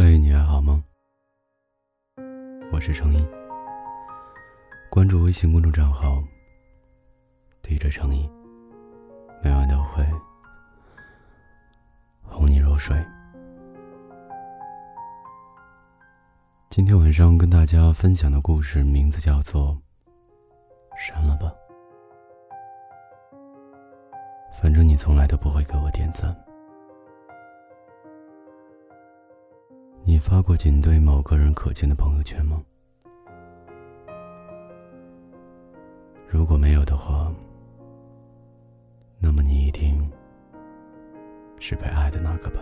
嘿，你还好吗？我是程一，关注微信公众账号“提着程一”，每晚都会哄你入睡。今天晚上跟大家分享的故事名字叫做“删了吧”，反正你从来都不会给我点赞。你发过仅对某个人可见的朋友圈吗？如果没有的话，那么你一定是被爱的那个吧。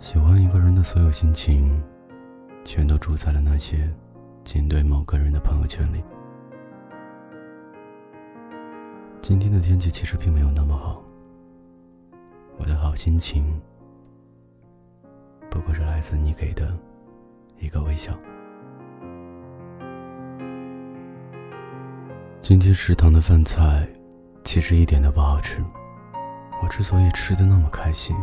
喜欢一个人的所有心情，全都住在了那些仅对某个人的朋友圈里。今天的天气其实并没有那么好。我的好心情，不过是来自你给的一个微笑。今天食堂的饭菜其实一点都不好吃，我之所以吃的那么开心，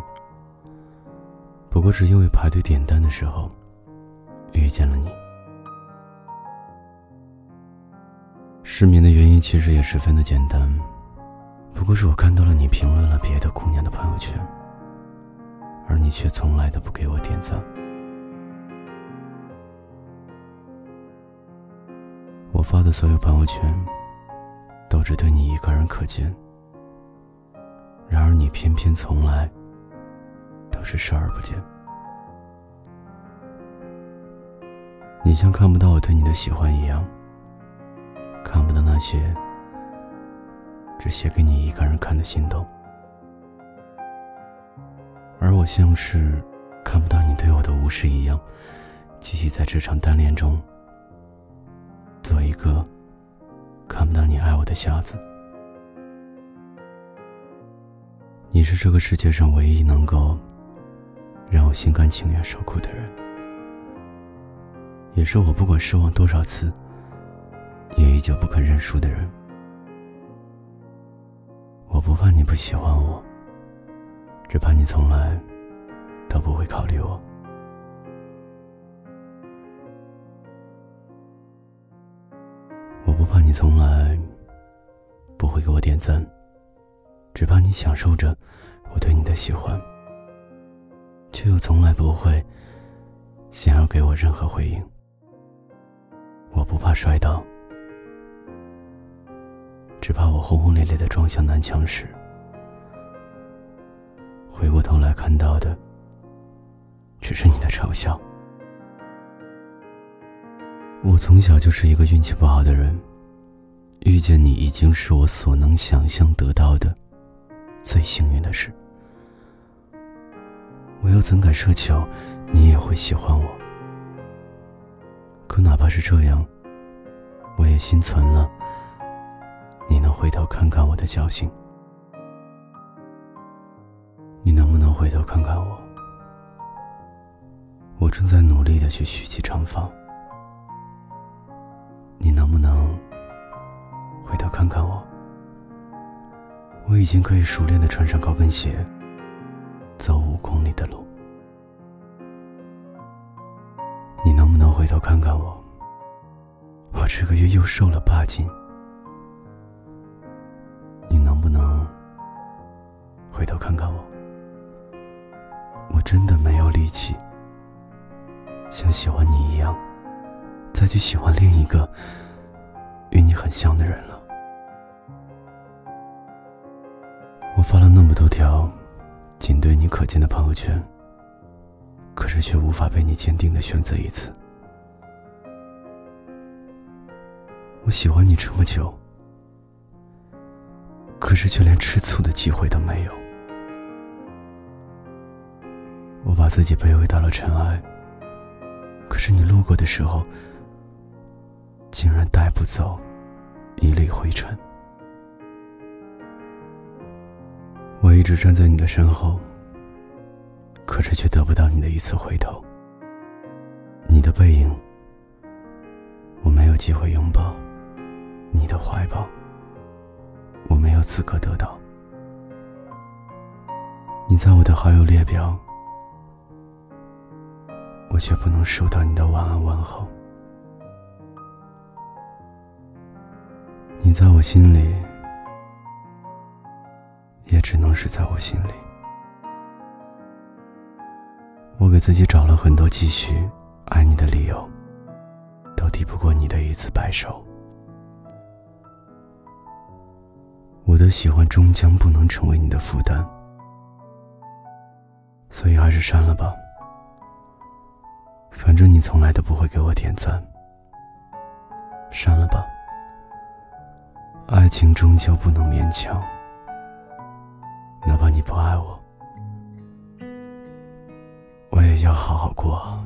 不过是因为排队点单的时候遇见了你。失眠的原因其实也十分的简单。不过是我看到了你评论了别的姑娘的朋友圈，而你却从来都不给我点赞。我发的所有朋友圈，都只对你一个人可见。然而你偏偏从来都是视而不见。你像看不到我对你的喜欢一样，看不到那些。只写给你一个人看的心动，而我像是看不到你对我的无视一样，继续在这场单恋中做一个看不到你爱我的瞎子。你是这个世界上唯一能够让我心甘情愿受苦的人，也是我不管失望多少次，也依旧不肯认输的人。我不怕你不喜欢我，只怕你从来都不会考虑我。我不怕你从来不会给我点赞，只怕你享受着我对你的喜欢，却又从来不会想要给我任何回应。我不怕摔倒。只怕我轰轰烈烈的撞向南墙时，回过头来看到的，只是你的嘲笑。我从小就是一个运气不好的人，遇见你已经是我所能想象得到的最幸运的事。我又怎敢奢求你也会喜欢我？可哪怕是这样，我也心存了。回头看看我的侥幸？你能不能回头看看我？我正在努力的去蓄起长发。你能不能回头看看我？我已经可以熟练的穿上高跟鞋，走五公里的路。你能不能回头看看我？我这个月又瘦了八斤。起像喜欢你一样，再去喜欢另一个与你很像的人了。我发了那么多条仅对你可见的朋友圈，可是却无法被你坚定的选择一次。我喜欢你这么久，可是却连吃醋的机会都没有。我把自己卑微到了尘埃，可是你路过的时候，竟然带不走一粒灰尘。我一直站在你的身后，可是却得不到你的一次回头。你的背影，我没有机会拥抱；你的怀抱，我没有资格得到。你在我的好友列表，我却不能收到你的晚安问候。你在我心里，也只能是在我心里。我给自己找了很多继续爱你的理由，都抵不过你的一次摆手。我的喜欢终将不能成为你的负担，所以还是删了吧。反正你从来都不会给我点赞，删了吧。爱情终究不能勉强，哪怕你不爱我，我也要好好过。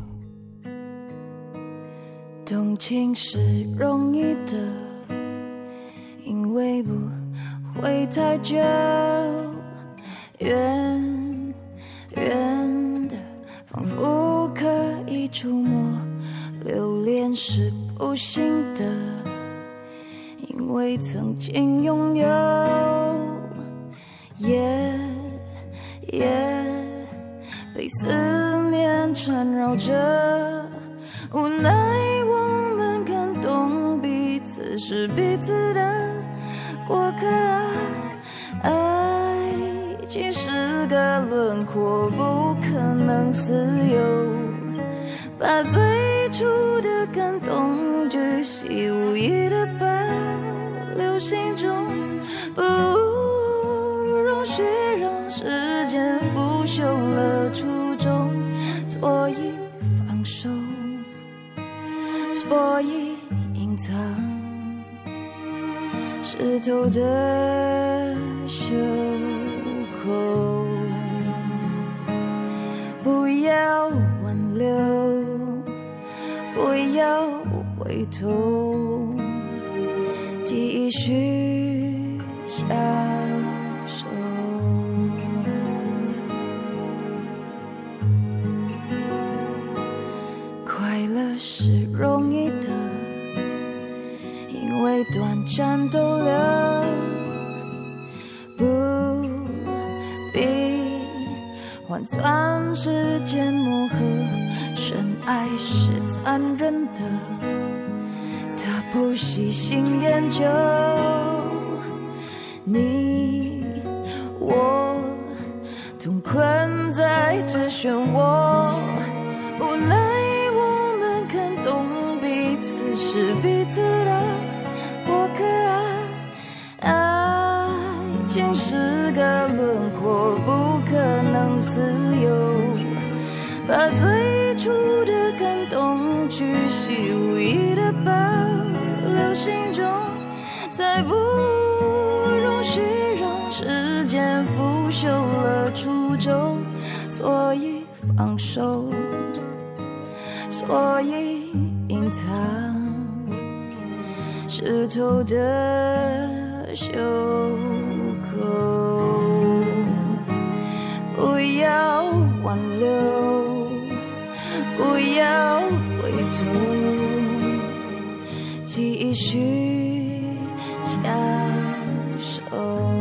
动情是容易的，因为不。会太久，触摸；留恋是不行的，因为曾经拥有，夜夜被思念缠绕着，无奈我们感动彼此是彼此的。过客，爱情是个轮廓，不可能自由。把最初的感动巨细无遗的保留心中，不容许让时间腐朽了初衷，所以放手，所以隐藏。湿透的袖口，不要挽留，要回头，继续享受。快乐是容易的。因为短暂逗留，换算时间磨合。深爱是残忍的，他不细心研究。你我同困在这漩涡，感动巨细无遗的保留心中，再不容许让时间腐朽了初衷。所以放手，所以隐藏湿透的袖口。不要挽留，去享受